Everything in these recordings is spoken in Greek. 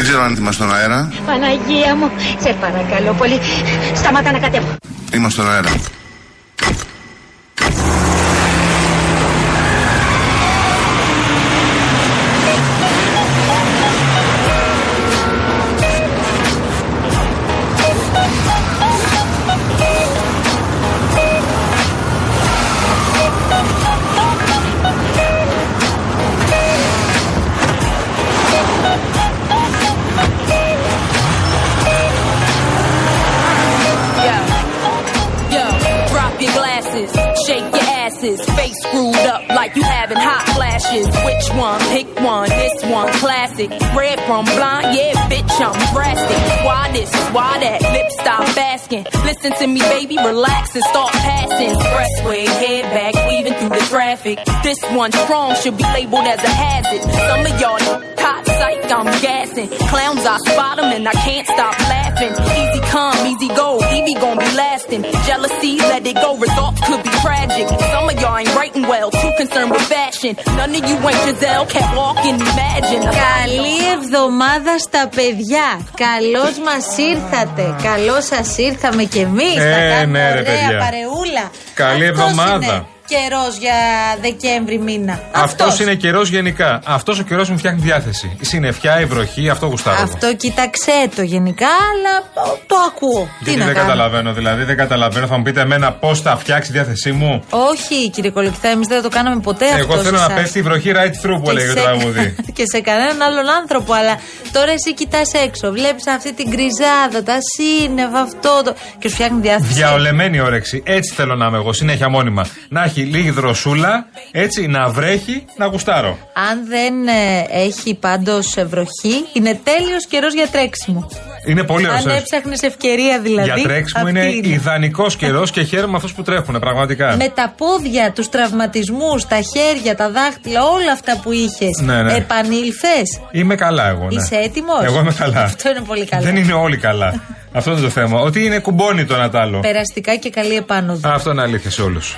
Δεν ξέρω αν είμαστε στον αέρα. Παναγία μου, σε παρακαλώ πολύ. Σταμάτα να κατέβω. Είμαστε στον αέρα. Shake your asses, face screwed up like you having hot Which one? Pick one. This one, classic. Red from blind, yeah, bitch, I'm drastic. Why this? Why that? Lip stop asking. Listen to me, baby, relax and start passing. Expressway, head back, weaving through the traffic. This one strong should be labeled as a hazard. Some of y'all hot psych, I'm gassing. Clowns, I spot 'em and I can't stop laughing. Easy come, easy go, Evie gon' be lasting. Jealousy, let it go, results could be tragic. Some of y'all ain't writing well, too concerned with fashion. None of you ain't Giselle, can't walk and imagine. Καλή εβδομάδα στα παιδιά. Καλώς μας ήρθατε. Καλώς σας ήρθαμε κι εμείς. Ε, Θα κάνουμε ναι, ρε, ωραία παιδιά. παρεούλα. Καλή Αυτός εβδομάδα. Είναι καιρός για Δεκέμβρη μήνα. Αυτός Αυτός. είναι καιρός γενικά. Αυτός ο καιρός μου φτιάχνει διάθεση. Η συννεφιά, η βροχή, αυτό γουστάρω. εγώ. Αυτό κοίταξε το γενικά, αλλά το, το ακούω. Τι Γιατί να δεν κάνω; καταλαβαίνω, δηλαδή δεν καταλαβαίνω. Θα μου πείτε εμένα πώς θα φτιάξει η διάθεσή μου. Όχι, κύριε Κολοκυθά, εμείς δεν το κάναμε ποτέ αυτός. Εγώ θέλω σε να εσάς. πέσει η βροχή right through που Και έλεγε το σε- τραγούδι. και σε κανέναν άλλον άνθρωπο. Αλλά τώρα εσύ κοιτάς έξω, βλέπεις αυτή την κρυζάδα, τα σύννεφα, αυτό το. και σου φτιάχνει διάθεση. Διαολεμένη όρεξη. Έτσι θέλω να είμαι εγώ, συνέχεια μόνιμα. Να έχει λίγη δροσούλα, έτσι να βρέχει, να γουστάρω. Αν δεν ε, έχει πάντως βροχή, είναι τέλειος καιρός για τρέξιμο. Είναι πολύ Αν ωραίο. έψαχνες ευκαιρία δηλαδή. Για τρέξιμο αυτή είναι ιδανικός καιρός και χαίρομαι αυτούς που τρέχουν, πραγματικά. Με τα πόδια, τους τραυματισμούς, τα χέρια, τα δάχτυλα, όλα αυτά που είχες. Ναι, ναι. Επανήλθες. Είμαι καλά εγώ. Ναι. Είσαι έτοιμος; Εγώ είμαι καλά. Αυτό είναι πολύ καλά. Δεν είναι όλοι καλά. Αυτό είναι το θέμα. Ότι είναι κουμπώνει το ένα τ' άλλο. Περαστικά και καλή επάνωδο. Αυτό είναι αλήθεια σε όλους.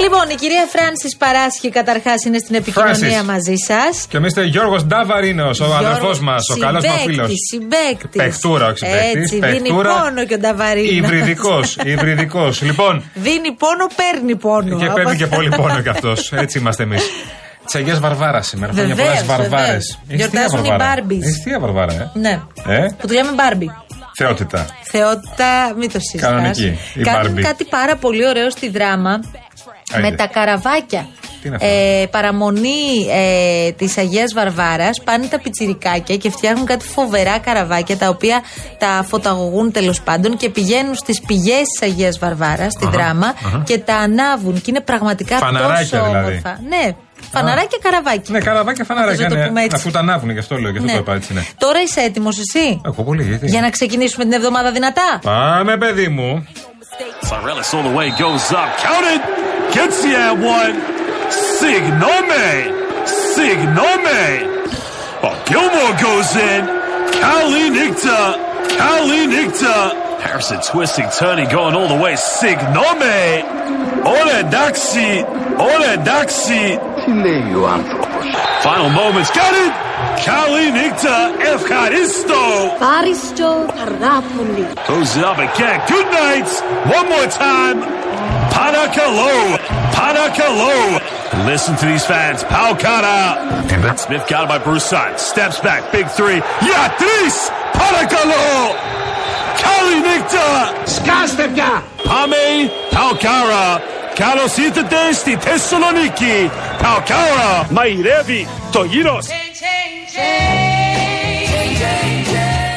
Λοιπόν, η κυρία Φράνση Παράσχη καταρχάς είναι στην επικοινωνία Francis. μαζί σας. Και εμεί είστε Γιώργος Νταβαρίνο, ο αδερφός μας, ο καλός μας φίλος. Συμπέκτης. Παιχτούρα, όχι συμπαίκτη. Έτσι, δίνει πόνο και ο Νταβαρίνο. Υβριδικός. Υβριδικός. Λοιπόν, Δίνει πόνο, παίρνει πόνο. και Όπως- παίρνει και πολύ πόνο κι αυτός. Έτσι είμαστε εμείς. Τη Αγία Βαρβάρα σήμερα. Χρόνια Βεβαίως, πολλά Βαρβάρες. βεβαίως. Γιορτάζουν οι Barbies. Έχει θεία Βαρβάρα, ε. Ναι. Ε, Που του λέμε Μπάρμπι. Θεότητα. Θεότητα, μην το συζητάς. Κανονική, η Κάνουν Barbie. κάτι πάρα πολύ ωραίο στη δράμα Άιντε. με τα καραβάκια. Τι είναι αυτό; Ε, παραμονή ε, της Αγίας Βαρβάρας πάνε τα πιτσιρικάκια και φτιάχνουν κάτι φοβερά καραβάκια τα οποία τα φωταγωγούν τέλος πάντων και πηγαίνουν στις πηγές της Αγίας Βαρβάρας, στη δράμα και τα ανάβουν. Και είναι πραγματικά Φαναράκια τόσο δηλαδή. όμορφα. Ναι, φαναράκια καραβάκια. Ναι, καραβάκια φαναράκια. Ας το ναι, πούμε έτσι. Αφού τα ανάβουν, γι' αυτό λέω, γι' αυτό το είπα έτσι. Ναι. Τώρα είσαι έτοιμος εσύ; Εγώ πολύ, γιατί; για να ξεκινήσουμε την εβδομάδα δυνατά; Πάμε, παιδί μου. Sorellis all the way goes up. Counted. Gets the at one. Signome. Signome. Oh, Gilmore goes in. Kali Nikta. Kali Nikta. Harrison twisting, turning, going all the way. Signome! Oledaxi! Oledaxi! Final moments. Got it! Kalinikta Efkaristo! Faristo Parapoli. Goes it up again. Good night! One more time. Panakalo! Panakalo! Listen to these fans. Paukara! Smith got it by Bruce. Side Steps back. Big three. Yatris, Panakalo! Kali Nikta. Σκάστε πια! Pame. Pau Kara. Carlos ήρθετε στη Θεσσαλονίκη. Pau Kara. Μαϊρεύει το γύρος.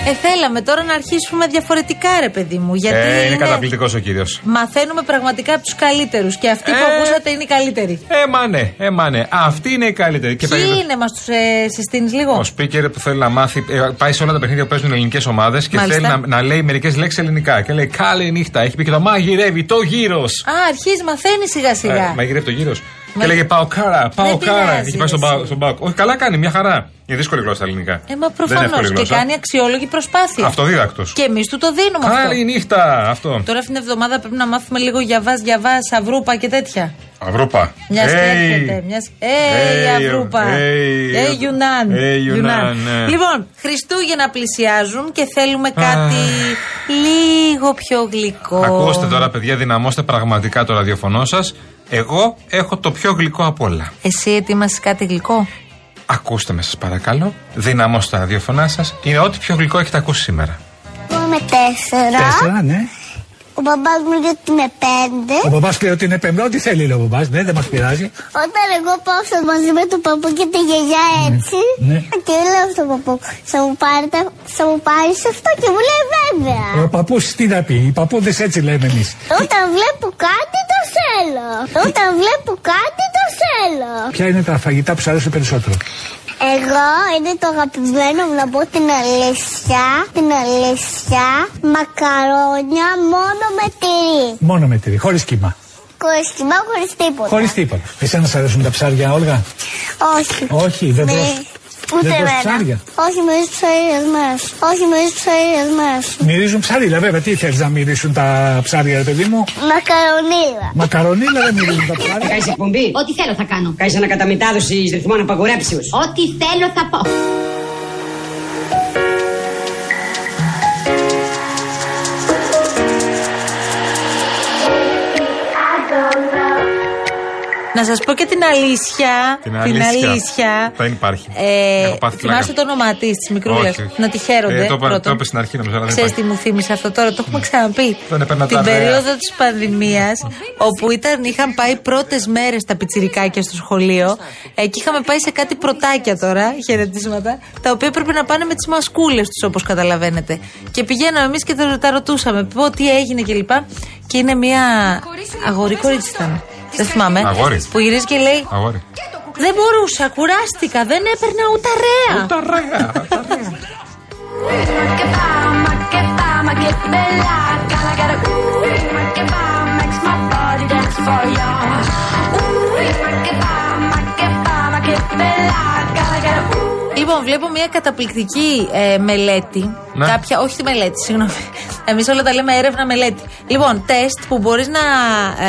Ε, θέλαμε τώρα να αρχίσουμε διαφορετικά, ρε παιδί μου. Γιατί Ε, είναι καταπληκτικός ο κύριος. Μαθαίνουμε πραγματικά από τους καλύτερους. Και αυτοί που Ε. ακούσατε είναι οι καλύτεροι. Ε, μα ναι, ε, μα ναι. Αυτή είναι η καλύτερη. Και Ποιοι περι- είναι, μας τους ε, συστήνεις λίγο; Ο speaker που θέλει να μάθει, ε, πάει σε όλα τα παιχνίδια που παίζουν ελληνικές ομάδες και Μάλιστα. θέλει να, να λέει μερικές λέξεις ελληνικά. Και λέει Καλή νύχτα. Έχει πει και το μαγειρεύει το γύρος. Α, αρχίζει, μαθαίνει σιγά σιγά. Ε, μαγειρεύει το γύρος. Και λέγε Πάω κάρα, πάω κάρα. πειράζει, Έχει πάει στον ρε, Πάο- εσύ. στον Πάοκ. Όχι, καλά κάνει, μια χαρά. Είναι δύσκολη γλώσσα τα ελληνικά. Ε, μα Δεν είναι προφανώς εύκολη και γλώσσα. κάνει αξιόλογη προσπάθεια. Αυτοδίδακτος. Και εμείς του το δίνουμε αυτό. Καλή νύχτα, αυτό. Τώρα αυτήν την εβδομάδα πρέπει να μάθουμε λίγο για βάζ, για βάζ, αβρούπα και τέτοια. Αυρούπα. Μιας και Hey. έρχεται. Μιας... Ey, Ey, Avrupa. ey. Ey, Yunan. Ey, Yunan. Yunan, ναι. Λοιπόν, Χριστούγεννα πλησιάζουν και θέλουμε κάτι λίγο πιο γλυκό. Ακούστε τώρα, παιδιά, δυναμώστε πραγματικά το ραδιοφωνό σας. Εγώ έχω το πιο γλυκό απ' όλα. Εσύ ετοίμασες κάτι γλυκό; Ακούστε με, σας παρακαλώ. Δυναμώστε τα ραδιοφωνά σας. Είναι ό,τι πιο γλυκό έχετε ακούσει σήμερα. Είμαι τέσσερα. Τέσσερα, ναι. Ο μπαμπάς μου λέει ότι είμαι πέντε. Ο παπά λέει ότι είναι πέμπτο, ό,τι θέλει λέει ο παπά. Ναι, δεν μας πειράζει. Όταν εγώ πάω στο μαζί με τον παππού και τη γιαγιά έτσι. ναι. Και λέω στον παππού, θα μου, πάρετε, θα μου πάρεις αυτό; και μου λέει βέβαια. Ο παππούς τι να πει, οι παππούδες έτσι λέμε εμείς. Όταν βλέπω κάτι το θέλω. Όταν βλέπω κάτι το θέλω. Ποια είναι τα φαγητά που σου αρέσουν περισσότερο; Εγώ είναι το αγαπημένο μου να πω την αλήθεια. Την αλήθεια. Μακαρόνια μόνο με τυρί. Μόνο με τυρί, χωρίς κύμα. Χωρίς κοιμά, χωρίς τίποτα. Χωρίς τίποτα. Εσένα σ' αρέσουν τα ψάρια, Όλγα; Όχι. Όχι, δεν Ναι. Τρως. Ούτε Δεν τρως εμένα. ψάρια. Όχι με τις ψαρίες μας. Όχι με τις ψαρίες μας. Μυρίζουν ψαρίλα, βέβαια. Τι θέλεις να μυρίσουν τα ψάρια, ρε παιδί μου; Μακαρονίλα. Μακαρονίλα δεν μυρίζουν τα ψάρια. Κάνεις εκπομπή; Ό,τι θέλω θα κάνω. Κάνεις ανακαταμετάδοση ρυθμών απαγορέψεω. Ό,τι θέλω θα πω. Να σας πω και την αλήθεια. Την αλήθεια. αλήθεια. Δεν υπάρχει. Ε, Έχω πάθει θυμάστε το πλάκα. όνομά της, τη μικρούλας. Όχι, όχι. Να τη χαίρονται. Ε, το είπα- πρώτον. το είπα στην αρχή, νομίζω, αλλά δεν Ξέρεις τι υπάρχει. μου θύμισε αυτό τώρα, το έχουμε ξαναπεί. Δεν έπαιρνα Την τα ρέα. περίοδο της πανδημίας, όπου ήταν, είχαν πάει πρώτες μέρες τα πιτσιρικάκια στο σχολείο. Ε, και είχαμε πάει σε κάτι πρωτάκια τώρα, χαιρετίσματα, τα οποία έπρεπε να πάνε με τις μασκούλες τους, όπως καταλαβαίνετε. Και πηγαίναμε εμείς και τα, τα ρωτούσαμε, πω τι έγινε κλπ. Και είναι μια αγορή κορίτσι ήταν. Δεν θυμάμαι. Αγόρι. Που γυρίζει και λέει: Αγόρι. Δεν μπορούσα, κουράστηκα, δεν έπαιρνα ούτε ρέα. Τα ρέα. τα ρέα. Λοιπόν, βλέπω μια καταπληκτική ε, μελέτη. Ναι. Κάποια, όχι τη μελέτη, συγγνώμη. Εμείς όλα τα λέμε έρευνα μελέτη. Λοιπόν, τεστ που μπορείς να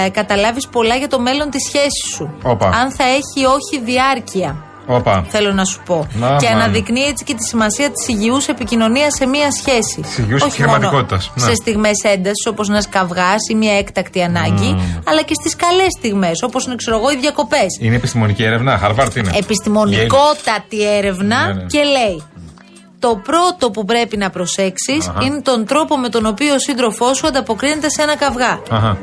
ε, καταλάβεις πολλά για το μέλλον της σχέσης σου. Όπα. Αν θα έχει ή όχι διάρκεια. Όπα. Θέλω να σου πω. Να, και μάνα. αναδεικνύει έτσι και τη σημασία της υγιούς επικοινωνίας σε μία σχέση. Της υγιούς Όχι μόνο επιχειρηματικότητας, ναι. Σε στιγμές έντασης, όπως ένα καυγά ή μια έκτακτη ανάγκη, αλλά και στις καλές στιγμές, όπως είναι, ξέρω εγώ, οι διακοπές. Είναι επιστημονική έρευνα, Harvard είναι. Επιστημονικότατη έρευνα Ναι, ναι. και λέει. Το πρώτο που πρέπει να προσέξεις Αχα. είναι τον τρόπο με τον οποίο ο σύντροφός σου ανταποκρίνεται σε ένα καυγά. Αχα.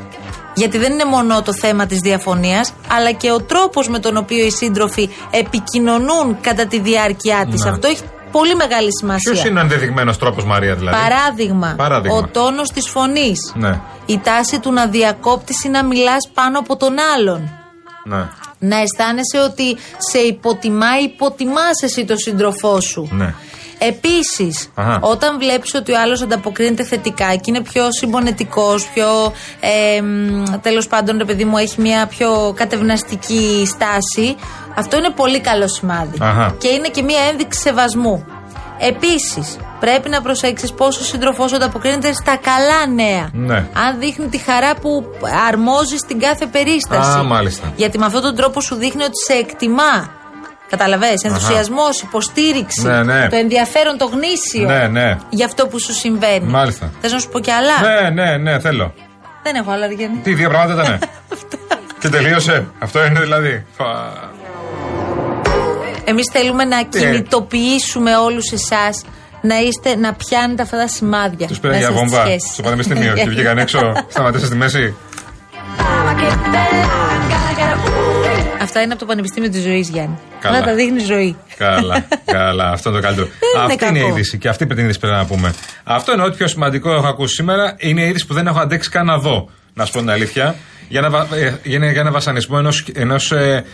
Γιατί δεν είναι μόνο το θέμα της διαφωνίας, αλλά και ο τρόπος με τον οποίο οι σύντροφοι επικοινωνούν κατά τη διάρκεια της. Ναι. Αυτό έχει πολύ μεγάλη σημασία. Ποιος είναι ο ενδεδειγμένος τρόπος, Μαρία, δηλαδή; Παράδειγμα, Παράδειγμα. ο τόνος της φωνής. Ναι. Η τάση του να διακόπτεις ή να μιλάς πάνω από τον άλλον. Ναι. Να αισθάνεσαι ότι σε υποτιμά ή υποτιμάς εσύ τον σύντροφό σου. Ναι. Επίσης, Αχα. όταν βλέπεις ότι ο άλλος ανταποκρίνεται θετικά και είναι πιο συμπονετικός, πιο. Ε, Τέλος πάντων, ρε παιδί μου, έχει μια πιο κατευναστική στάση, αυτό είναι πολύ καλό σημάδι. Αχα. Και είναι και μια ένδειξη σεβασμού. Επίσης, πρέπει να προσέξεις πόσο ο σύντροφό σου ανταποκρίνεται στα καλά νέα. Ναι. Αν δείχνει τη χαρά που αρμόζει στην κάθε περίσταση. Α, μάλιστα. Γιατί με αυτόν τον τρόπο σου δείχνει ότι σε εκτιμά. Καταλαβες, ενθουσιασμός, υποστήριξη, Ναι, ναι. το ενδιαφέρον, το γνήσιο Ναι, ναι. για αυτό που σου συμβαίνει. Μάλιστα. Θες να σου πω κι άλλα; Ναι, ναι, ναι, θέλω. Δεν έχω άλλα, Αργένη. Τι, δύο πράγματα ήταν. Και τελείωσε. Αυτό είναι δηλαδή. Φα- Εμείς θέλουμε Ε. να κινητοποιήσουμε όλους εσάς να, είστε, να πιάνετε αυτά τα σημάδια. Τους πήραν μέσα για στις βόμβα σχέσεις. στο πανεπιστήμιο και βγήκαν έξω, σταματήσαν στη μέση. Αυτά είναι από το Πανεπιστήμιο της Ζωής, Γιάννη. Καλά. Αυτά τα δείχνει ζωή. Καλά, καλά. Αυτό είναι το καλύτερο. Δεν είναι Αυτή είναι η κακό. είδηση και αυτή πρέπει την είδηση πρέπει να πούμε. Αυτό είναι ό,τι πιο σημαντικό έχω ακούσει σήμερα. Είναι η είδηση που δεν έχω αντέξει καν να δω. Να σου πω την αλήθεια. Για ένα, βα- ε, για ένα, για ένα βασανισμό ενό ενός, ε,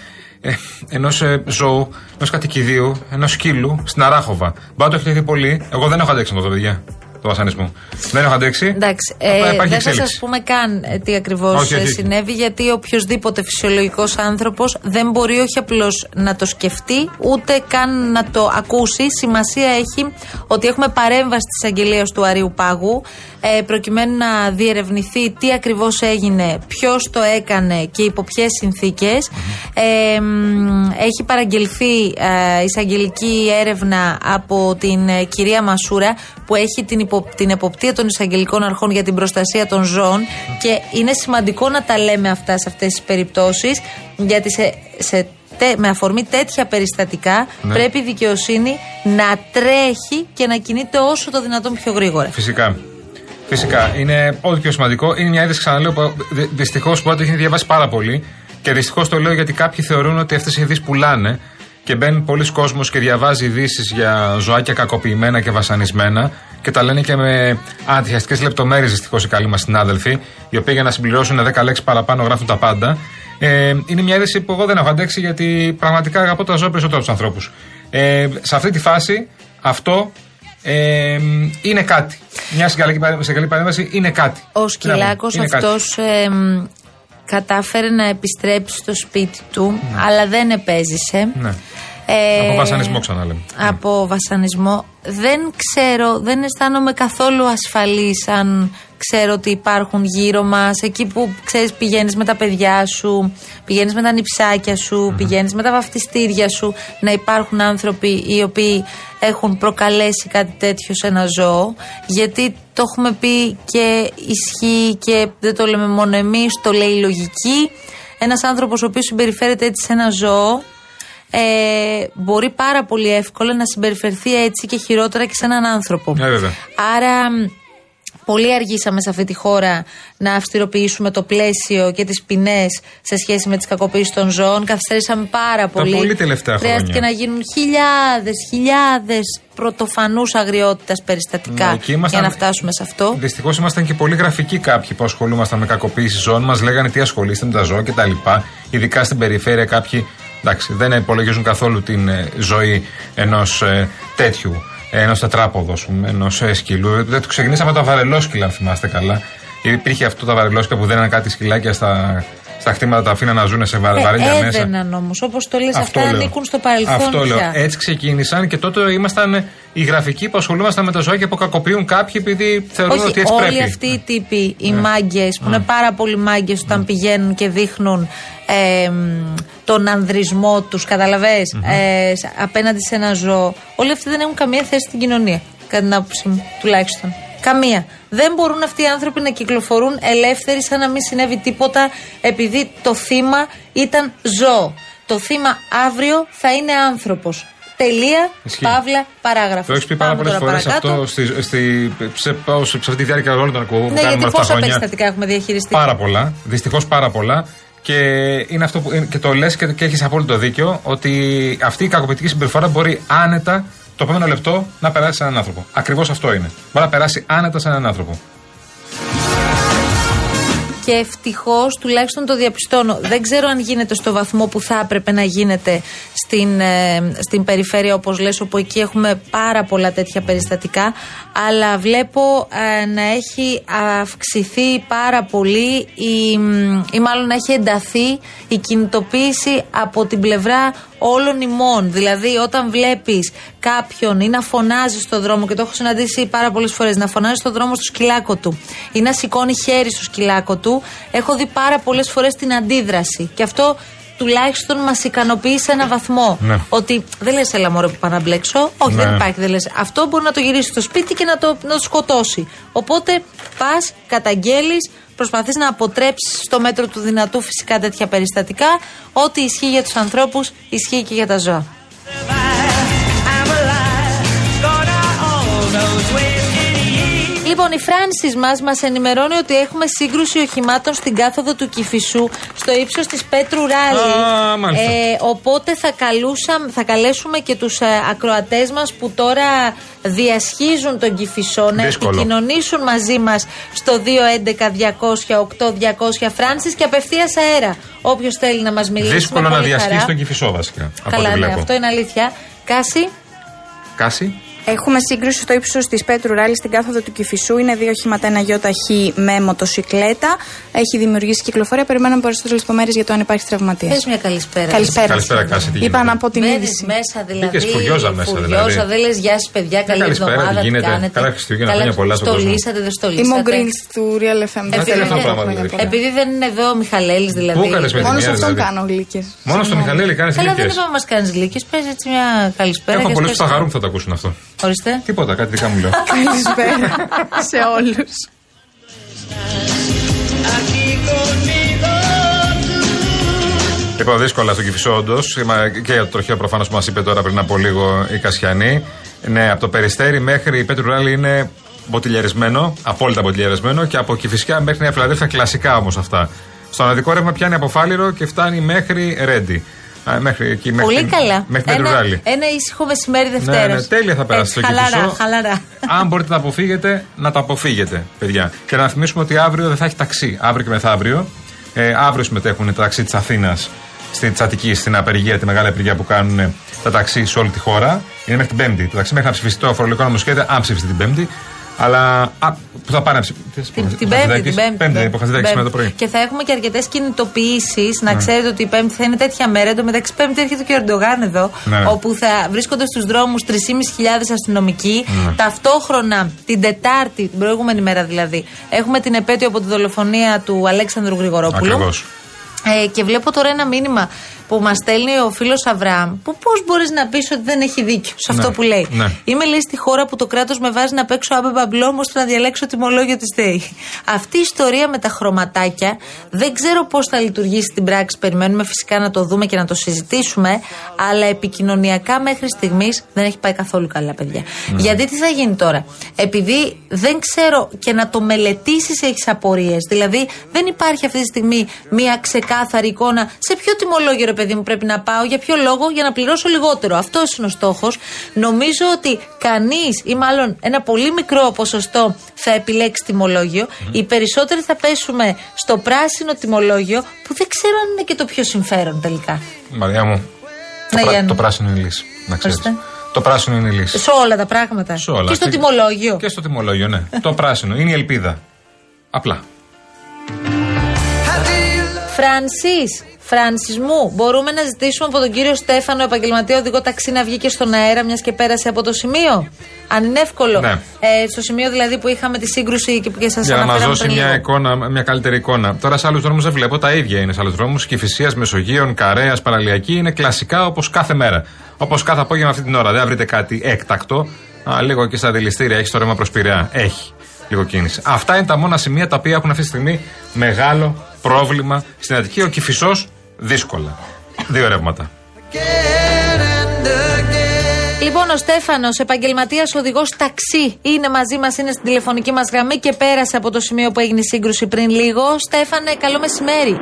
ε, ενός, ε, ζώου, ενός κατοικιδίου, ενός σκύλου στην Αράχοβα. Μπα το έχετε δει πολύ. Εγώ δεν έχω αντέξει να το δω, παιδιά. Του βασανισμού. Δεν έχω αντέξει. Εντάξει, Απλά ε, υπάρχει δεν θα εξέλιξη. σας πούμε καν ε, τι ακριβώς Όχι, όχι, όχι. συνέβη, γιατί οποιοδήποτε φυσιολογικός άνθρωπος δεν μπορεί όχι απλώς να το σκεφτεί, ούτε καν να το ακούσει. Σημασία έχει ότι έχουμε παρέμβαση της αγγελίας του Αρίου Πάγου, ε, προκειμένου να διερευνηθεί τι ακριβώς έγινε, ποιος το έκανε και υπό ποιες συνθήκες. Ε, μ, έχει παραγγελθεί ε, εισαγγελική έρευνα από την ε, κυρία Μασούρα που έχει την, υπο, την εποπτεία των εισαγγελικών αρχών για την προστασία των ζώων και είναι σημαντικό να τα λέμε αυτά σε αυτές τις περιπτώσεις γιατί σε, σε τε- με αφορμή τέτοια περιστατικά Ναι. πρέπει η δικαιοσύνη να τρέχει και να κινείται όσο το δυνατόν πιο γρήγορα. Φυσικά. Φυσικά. Είναι ό,τι πιο σημαντικό. Είναι μια είδηση, ξαναλέω, που δυστυχώς που το έχει διαβάσει πάρα πολύ. Και δυστυχώς το λέω γιατί κάποιοι θεωρούν ότι αυτές οι ειδήσεις πουλάνε και μπαίνει πολλοί κόσμος και διαβάζει ειδήσεις για ζωάκια κακοποιημένα και βασανισμένα και τα λένε και με αντιχαστικέ λεπτομέρειες δυστυχώς οι καλοί μας συνάδελφοι, οι οποίοι για να συμπληρώσουν 10 λέξεις παραπάνω γράφουν τα πάντα. Ε, είναι μια είδηση που εγώ δεν έχω αντέξει γιατί πραγματικά αγαπώ τα ζώα περισσότερο από τους ανθρώπους. Ε, σε αυτή τη φάση αυτό ε, είναι κάτι. Μια συγκαλική παρέμβαση- συγκαλή παρέμβαση είναι κάτι. Ο Τι να πω, Σκυλάκος είναι κάτι. αυτός κατάφερε να επιστρέψει στο σπίτι του, αλλά δεν επέζησε. Ναι. Ε, Από βασανισμό ξαναλέμε. Από βασανισμό. Δεν ξέρω, δεν αισθάνομαι καθόλου ασφαλής αν ξέρω ότι υπάρχουν γύρω μας, εκεί που ξέρεις πηγαίνεις με τα παιδιά σου, πηγαίνεις με τα νυψάκια σου, πηγαίνεις με τα βαφτιστήρια σου, να υπάρχουν άνθρωποι οι οποίοι έχουν προκαλέσει κάτι τέτοιο σε ένα ζώο, γιατί το έχουμε πει και ισχύει και δεν το λέμε μόνο εμείς, το λέει η λογική. Ένας άνθρωπος ο οποίος συμπεριφέρεται έτσι σε ένα ζώο, ε, μπορεί πάρα πολύ εύκολα να συμπεριφερθεί έτσι και χειρότερα και σε έναν άνθρωπο. Ε, βέβαια. Άρα, μ, πολύ αργήσαμε σε αυτή τη χώρα να αυστηροποιήσουμε το πλαίσιο και τις ποινές σε σχέση με τις κακοποίησεις των ζώων. Καθυστερήσαμε πάρα πολύ. πολύ τελευταία Χρειάστηκε χρόνια. να γίνουν χιλιάδες, χιλιάδες πρωτοφανούς αγριότητας περιστατικά Ναι, εκεί ήμασταν- για να φτάσουμε σε αυτό. Δυστυχώς ήμασταν και πολύ γραφικοί κάποιοι που ασχολούμασταν με κακοποίηση ζώων. Μας λέγανε τι ασχολείστε με τα ζώα κτλ. Ειδικά στην περιφέρεια κάποιοι εντάξει, δεν υπολογίζουν καθόλου την ε, ζωή ενός τέτοιου, ενός τετράποδο, ενός σκυλού. Δεν το ξεκινήσαμε από τα βαρελόσκυλα, αν θυμάστε καλά. Υπήρχε αυτό τα βαρελόσκυλα που δέναν κάτι σκυλάκια στα, στα χτήματα, τα αφήναν να ζουν σε βα, βαρέλια Ε, μέσα. έδαιναν όμως, όπως το λες, αυτά λέω. ανήκουν στο παρελθόν. Αυτό λέω. πια. Έτσι ξεκίνησαν και τότε ήμασταν οι γραφικοί που ασχολούμασταν με τα ζώα και που κακοποιούν κάποιοι επειδή θεωρούν Όχι, ότι έτσι όλοι πρέπει. Ναι. αυτοί οι τύποι, οι μάγκες, που είναι πάρα πολλοί μάγκες όταν πηγαίνουν και δείχνουν ε, μ, τον ανδρισμό τους, καταλαβες, ε, σ- απέναντι σε ένα ζώο. Όλοι αυτοί δεν έχουν καμία θέση στην κοινωνία. Κατά την άποψή μου, τουλάχιστον. Καμία. Δεν μπορούν αυτοί οι άνθρωποι να κυκλοφορούν ελεύθεροι σαν να μην συνέβη τίποτα επειδή το θύμα ήταν ζώο. Το θύμα αύριο θα είναι άνθρωπος. Τελεία, Ισχύει. παύλα, παράγραφος. Το έχεις πει πάρα πολλές φορές αυτό στη, στη, σε, σε, σε αυτή τη διάρκεια όλων των εκπομπών που Ναι, κάνουμε γιατί αυτά τα πόσα χρόνια. περιστατικά έχουμε διαχειριστεί. Πάρα πολλά. Δυστυχώς πάρα πολλά. Και είναι αυτό που. είναι- Και το λες και, και έχεις απόλυτο δίκιο ότι αυτή η κακοποιητική συμπεριφορά μπορεί άνετα το επόμενο λεπτό να περάσει σε έναν άνθρωπο. Ακριβώς αυτό είναι. Μπορεί να περάσει άνετα σε έναν άνθρωπο. Και ευτυχώς τουλάχιστον το διαπιστώνω. Δεν ξέρω αν γίνεται στο βαθμό που θα έπρεπε να γίνεται στην, ε, στην περιφέρεια, όπως λες, όπου εκεί έχουμε πάρα πολλά τέτοια περιστατικά. Αλλά βλέπω ε, να έχει αυξηθεί πάρα πολύ ή, μ, ή μάλλον να έχει ενταθεί η κινητοποίηση από την πλευρά όλων ημών. Δηλαδή, όταν βλέπεις κάποιον ή να φωνάζει στο δρόμο, και το έχω συναντήσει πάρα πολλές φορές, να φωνάζει στο δρόμο στο σκυλάκο του ή να σηκώνει χέρι στο σκυλάκο του, έχω δει πάρα πολλές φορές την αντίδραση. Και αυτό τουλάχιστον μας ικανοποιεί σε ένα βαθμό. Ναι. Ότι δεν λες, έλα μωρέ που πάω να μπλέξω. Όχι, Ναι. δεν υπάρχει. Δεν λες. Αυτό μπορεί να το γυρίσει στο σπίτι και να το, να το σκοτώσει. Οπότε πας, καταγγέλεις, προσπαθείς να αποτρέψεις στο μέτρο του δυνατού φυσικά τέτοια περιστατικά. Ό,τι ισχύει για τους ανθρώπους, ισχύει και για τα ζώα. Λοιπόν, η Φράνσης μας μας ενημερώνει ότι έχουμε σύγκρουση οχημάτων στην κάθοδο του Κυφισού στο ύψος της Πέτρου Ράλι. Α, μάλιστα. Ε, οπότε θα, καλούσαμε, θα καλέσουμε και τους ε, ακροατές μας που τώρα διασχίζουν τον Κυφισό να Δύσκολο. επικοινωνήσουν μαζί μας στο 211-200-8200 Φράνσης και απευθείας αέρα. Όποιος θέλει να μας μιλήσει. Δύσκολο με να πολύ διασχίσει χαρά. τον κυφισό βασικά. Από ό,τι Καλά, ναι, βλέπω. αυτό είναι αλήθεια. Κάση; Κάση; Έχουμε σύγκρουση στο ύψος της Πέτρου Ράλη στην κάθοδο του Κυφισού. Είναι δύο οχήματα, ένα γιοταχή με μοτοσυκλέτα. Έχει δημιουργήσει κυκλοφορία. Περιμένουμε περισσότερες λεπτομέρειες για το αν υπάρχει τραυματία. Πες μια καλησπέρα. Καλησπέρα. Καλησπέρα, Κάση, τι Είπα γίνεται; να πω την Μπαίνεις είδηση. μέσα δηλαδή. Μπήκες φουριόζα μέσα, φουριόζα, δηλαδή. δεν λες γεια σας παιδιά, καλή καλησπέρα, εβδομάδα. τι γίνεται; κάνετε. Καλά Χριστούγεννα, Καλά, χρόνια πολλά στον κόσμο. Στολίσατε, δεν στολίσατε. Είμαι ο Γκριλ του Real FM. Δεν θέλει αυτό το πράγμα, δηλαδή. Επειδή δεν είναι εδώ ο Μιχαλέλης δηλαδή. Πού έκανες με τη Μόνος μία, σε αυτόν δηλαδή; κάνω γλύκε. Μόνος στο Μιχαλέλη κάνεις Καλά, δεν ηλικίε. είπαμε να μας κάνεις γλύκε. Πες έτσι μια καλησπέρα. Έχω και πολλούς που σπες- θα χαρούν που θα το ακούσουν αυτό. Ορίστε. Τίποτα, κάτι δικά μου λέω. Καλησπέρα σε όλους. Λοιπόν, δύσκολα στο Κυφισό, όντως. Και για το τροχαίο προφανώς που μας είπε τώρα πριν από λίγο η Κασιανή. Ναι, από το περιστέρι μέχρι η Πέτρου Ράλη είναι μποτιλιαρισμένο, απόλυτα μποτιλιαρισμένο και από Κυφισιά μέχρι Νέα Φιλαδέλφια κλασικά όμως αυτά. Στο αναδικό ρεύμα πιάνει από Φάληρο και φτάνει μέχρι Ρέντι. Α, μέχρι εκεί, μέχρι, Πολύ καλά. Μέχρι Πέτρου ένα, Ράλη. ένα ήσυχο μεσημέρι Δευτέρας. Ναι, ναι, τέλεια θα περάσει στο Χαλαρά, Κυφισό. χαλαρά. Αν μπορείτε να τα αποφύγετε, να τα αποφύγετε, παιδιά. Και να θυμίσουμε ότι αύριο δεν θα έχει ταξί. Αύριο και μεθαύριο. Ε, αύριο συμμετέχουν τα ταξί της Αθήνας στη Τσατική, στην απεργία, τη μεγάλη απεργία που κάνουν ε, τα ταξί σε όλη τη χώρα. Είναι μέχρι την Πέμπτη. Το ταξί μέχρι να ψηφιστεί το φορολογικό νομοσχέδιο, αν ψηφιστεί την Πέμπτη. Αλλά. Α, που θα πάνε να ψηφιστεί. Την, την Πέμπτη, την Πέμπτη. Πέμπτη, ναι. που Χατζηδάκη Την σήμερα το Πέμπτη. πρωί. Και θα έχουμε και αρκετές κινητοποιήσεις. Να Ναι. ξέρετε ότι η Πέμπτη θα είναι τέτοια μέρα. Εν τω μεταξύ, Πέμπτη έρχεται και ο Ερντογάν εδώ. Ναι. Όπου θα βρίσκονται στους δρόμους 3.500 αστυνομικοί. Ναι. Ταυτόχρονα την Τετάρτη, την προηγούμενη μέρα δηλαδή, έχουμε την επέτειο από τη δολοφονία του Αλέξανδρου Γρηγορόπουλου. Ακριβώς. Ε, και βλέπω τώρα ένα μήνυμα που μας στέλνει ο φίλος Αβραάμ, που πώς μπορείς να πεις ότι δεν έχει δίκιο σε αυτό Ναι, που λέει; ναι. Είμαι λέει στη χώρα που το κράτος με βάζει να παίξω άμπε μπαμπλόμο ώστε να διαλέξω τιμολόγιο της ΔΕΗ. Αυτή η ιστορία με τα χρωματάκια δεν ξέρω πώς θα λειτουργήσει στην πράξη. Περιμένουμε φυσικά να το δούμε και να το συζητήσουμε. Αλλά επικοινωνιακά μέχρι στιγμής δεν έχει πάει καθόλου καλά, παιδιά. Γιατί τι θα γίνει τώρα; Επειδή δεν ξέρω και να το μελετήσεις έχεις απορίες. Δηλαδή δεν υπάρχει αυτή τη στιγμή μία ξεκάθαρη εικόνα σε ποιο τιμολόγιο ρε παιδί μου πρέπει να πάω, για ποιο λόγο, για να πληρώσω λιγότερο. Αυτό είναι ο στόχος. Νομίζω ότι κανείς ή μάλλον ένα πολύ μικρό ποσοστό θα επιλέξει τιμολόγιο. Οι περισσότεροι θα πέσουμε στο πράσινο τιμολόγιο που δεν ξέρω αν είναι και το πιο συμφέρον τελικά. Μαριά μου. Το, Ναι, πρά- Γιάννη. το πράσινο είναι η λύση. Να ξέρεις. Ορίστε. Το πράσινο είναι η λύση. Σε όλα τα πράγματα. Σε όλα. Και στο Και- τιμολόγιο. Και στο τιμολόγιο, ναι. το πράσινο είναι η ελπίδα. Απλά. Φρανσίς, Φρανσις μου, μπορούμε να ζητήσουμε από τον κύριο Στέφανο, επαγγελματία οδηγό ταξί, να βγει και στον αέρα, μιας και πέρασε από το σημείο; Αν είναι εύκολο. Ναι. Ε, στο σημείο δηλαδή που είχαμε τη σύγκρουση και, και σας Για να μα αναφέραμε δώσει πριν μια, λίγο. εικόνα, μια καλύτερη εικόνα. Τώρα σε άλλους δρόμους δεν βλέπω, τα ίδια είναι σε άλλους δρόμους. Κυφυσίας, Μεσογείων, Καρέας, Παραλιακή είναι κλασικά όπως κάθε μέρα. Όπως κάθε απόγευμα αυτή την ώρα. Δεν θα βρείτε κάτι έκτακτο. Α, λίγο και στα δηληστήρια έχει το ρεύμα προς Πειραιά. Έχει λίγο κίνηση. Αυτά είναι τα μόνα σημεία τα οποία έχουν αυτή τη στιγμή μεγάλο πρόβλημα στην Αττική. Ο Κυφισό δύσκολα. Δύο ρεύματα. Λοιπόν, ο Στέφανος, επαγγελματίας οδηγός ταξί, είναι μαζί μας, είναι στην τηλεφωνική μας γραμμή και πέρασε από το σημείο που έγινε η σύγκρουση πριν λίγο. Στέφανε, καλό μεσημέρι.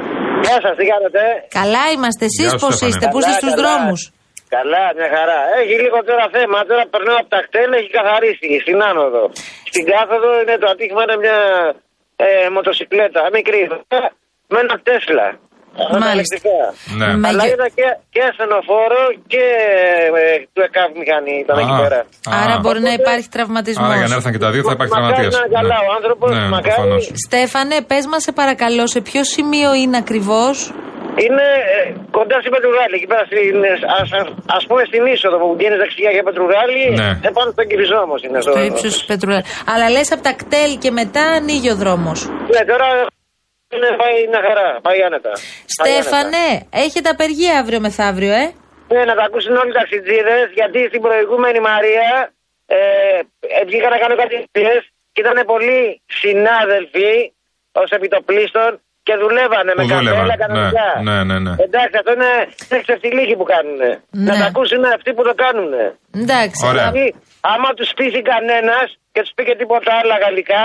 Γεια σας, τι κάνετε; Καλά είμαστε, εσείς Γεια σου, πώς Στέφανε. είστε, που είστε Καλά, στους καλά. δρόμους; Καλά, μια χαρά. Έχει λίγο τώρα θέμα. Τώρα περνάω από τα κτέλ, έχει καθαρίσει στην άνοδο. Στην κάθοδο είναι το ατύχημα είναι μια ε, μοτοσυκλέτα, μικρή, με ένα Τέσλα. Μάλιστα. Ηλεκτρικά. Ναι. Με Αλλά γε- είδα και, και ασθενοφόρο και ε, του ΕΚΑΒ μηχανή ήταν Α, εκεί πέρα. Άρα Α. μπορεί να υπάρχει τραυματισμός. Άρα για να έρθουν και τα δύο θα υπάρχει Μακάρι τραυματίας. να είναι καλά ο άνθρωπος, ναι, μακάρι. προφανώς. Στέφανε, πες μας σε παρακαλώ, σε ποιο σημείο είναι ακριβώς; Είναι ε, κοντά στην Πετρουγάλη, εκεί πέρα στην, ας, ας- ας πούμε στην είσοδο που βγαίνει δεξιά για Πετρουγάλη, Ναι. επάνω στον Κυριζό όμως είναι. Στο ύψος της Πετρουλά. Αλλά λες από τα κτέλ και μετά ανοίγει ο δρόμος. Ναι, τώρα είναι, πάει μια χαρά, πάει άνετα. Πάει άνετα. Στέφανε, έχετε απεργία αύριο μεθαύριο, ε; Ναι, να τα ακούσουν όλοι οι ταξιτζίδες, γιατί στην προηγούμενη Μαρία ε, ε, βγήκα να κάνω κάτι δουλειές και ήταν πολλοί συνάδελφοι ως επιτοπλίστων και δουλεύανε με Που δούλευαν, καπέλα ναι, κανονικά. ναι, ναι, ναι. Εντάξει, αυτό είναι, είναι ξεφτιλίχη που κάνουν. Να Ναι. τα ακούσουν αυτοί που το κάνουν. Εντάξει. Ωραία. Δηλαδή, άμα τους πείσει κανένας και τους πει και τίποτα άλλα γαλλικά,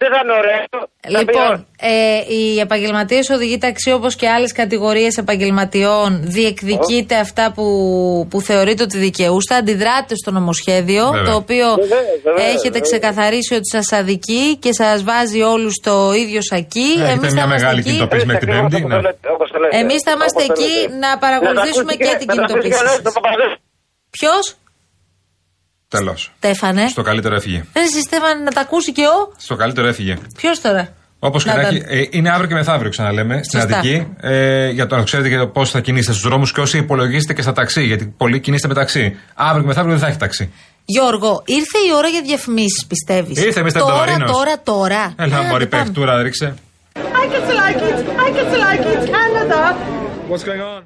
δεν θα είναι ωραίο. Θα πει, Λοιπόν, ε, οι επαγγελματίες οδηγοί ταξί όπως και άλλες κατηγορίες επαγγελματιών διεκδικείτε αυτά που, που θεωρείτε ότι δικαιούστε. Αντιδράτε στο νομοσχέδιο, Βέβαια. το οποίο Βεβαίως, βεβαίως, έχετε βεβαίως. ξεκαθαρίσει ότι σας αδικεί και σας βάζει όλους στο ίδιο σακί. Έχετε Εμείς μια θα είμαστε μεγάλη εκεί. κινητοποίηση μέχρι την ακριβώς Πέμπτη. όπως ναι. το λέτε, όπως το λέτε. Εμείς θα είμαστε Όπως το εκεί λέτε. να παρακολουθήσουμε Να τα ακούσει και την να τα ακούσει κινητοποίηση κανένας σας. τον Παπαδόπουλο. Ποιος; Τέλος. Στέφανε. Στο καλύτερο έφυγε. Ρε, εσύ, Στέφανε, να τα ακούσει και ο; Στο καλύτερο έφυγε. Ποιος τώρα; Όπως και Να να τα- έχει. ε, είναι αύριο και μεθαύριο, ξαναλέμε, στην Σωστά. Αττική. Ε, για το να ξέρετε και πώς θα κινήσετε στους δρόμους και όσοι υπολογίσετε και στα ταξί. Γιατί πολλοί κινείστε με ταξί. Αύριο και μεθαύριο δεν θα έχει ταξί. Γιώργο, ήρθε η ώρα για διαφημίσεις, πιστεύεις; Ήρθε, Mr. Τώρα, Ντοβαρίνος. τώρα, τώρα. Έλα, Ε, μωρή πάμε. παιχτούρα, ρίξε. I get to like it. I get to like it. Canada. What's going on?